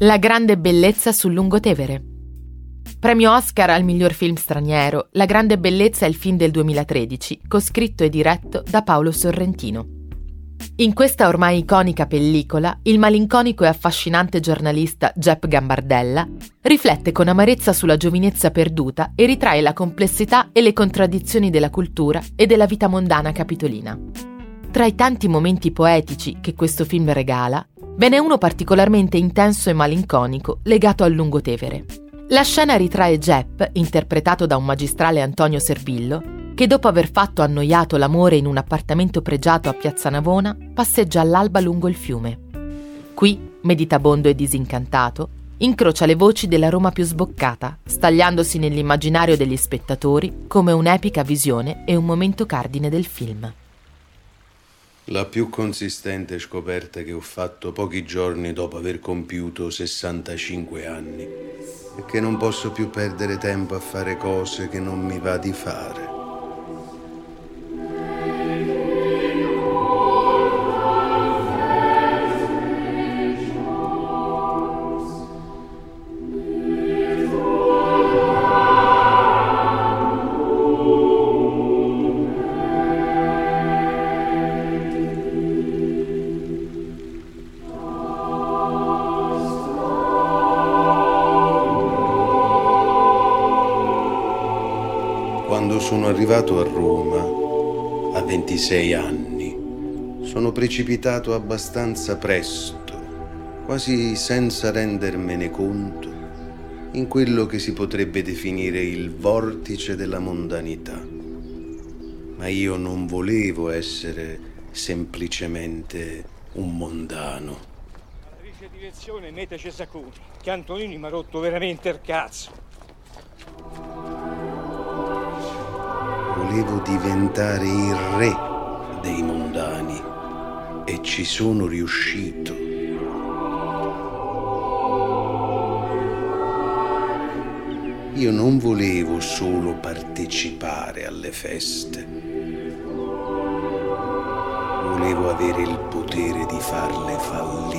La grande bellezza sul lungotevere. Premio Oscar al miglior film straniero, La grande bellezza è il film del 2013, coscritto e diretto da Paolo Sorrentino. In questa ormai iconica pellicola, il malinconico e affascinante giornalista Jep Gambardella riflette con amarezza sulla giovinezza perduta e ritrae la complessità e le contraddizioni della cultura e della vita mondana capitolina. Tra i tanti momenti poetici che questo film regala, ve n'è uno particolarmente intenso e malinconico legato al Lungotevere. La scena ritrae Jep, interpretato da un magistrale Antonio Servillo, che dopo aver fatto annoiato l'amore in un appartamento pregiato a Piazza Navona, passeggia all'alba lungo il fiume. Qui, meditabondo e disincantato, incrocia le voci della Roma più sboccata, stagliandosi nell'immaginario degli spettatori come un'epica visione e un momento cardine del film. La più consistente scoperta che ho fatto pochi giorni dopo aver compiuto 65 anni è che non posso più perdere tempo a fare cose che non mi va di fare. Quando sono arrivato a Roma, a 26 anni, sono precipitato abbastanza presto, quasi senza rendermene conto, in quello che si potrebbe definire il vortice della mondanità. Ma io non volevo essere semplicemente un mondano. Matrice direzione Mete Cesaconi, che Antonini mi ha rotto veramente il cazzo. Volevo diventare il re dei mondani e ci sono riuscito. Io non volevo solo partecipare alle feste. Volevo avere il potere di farle fallire.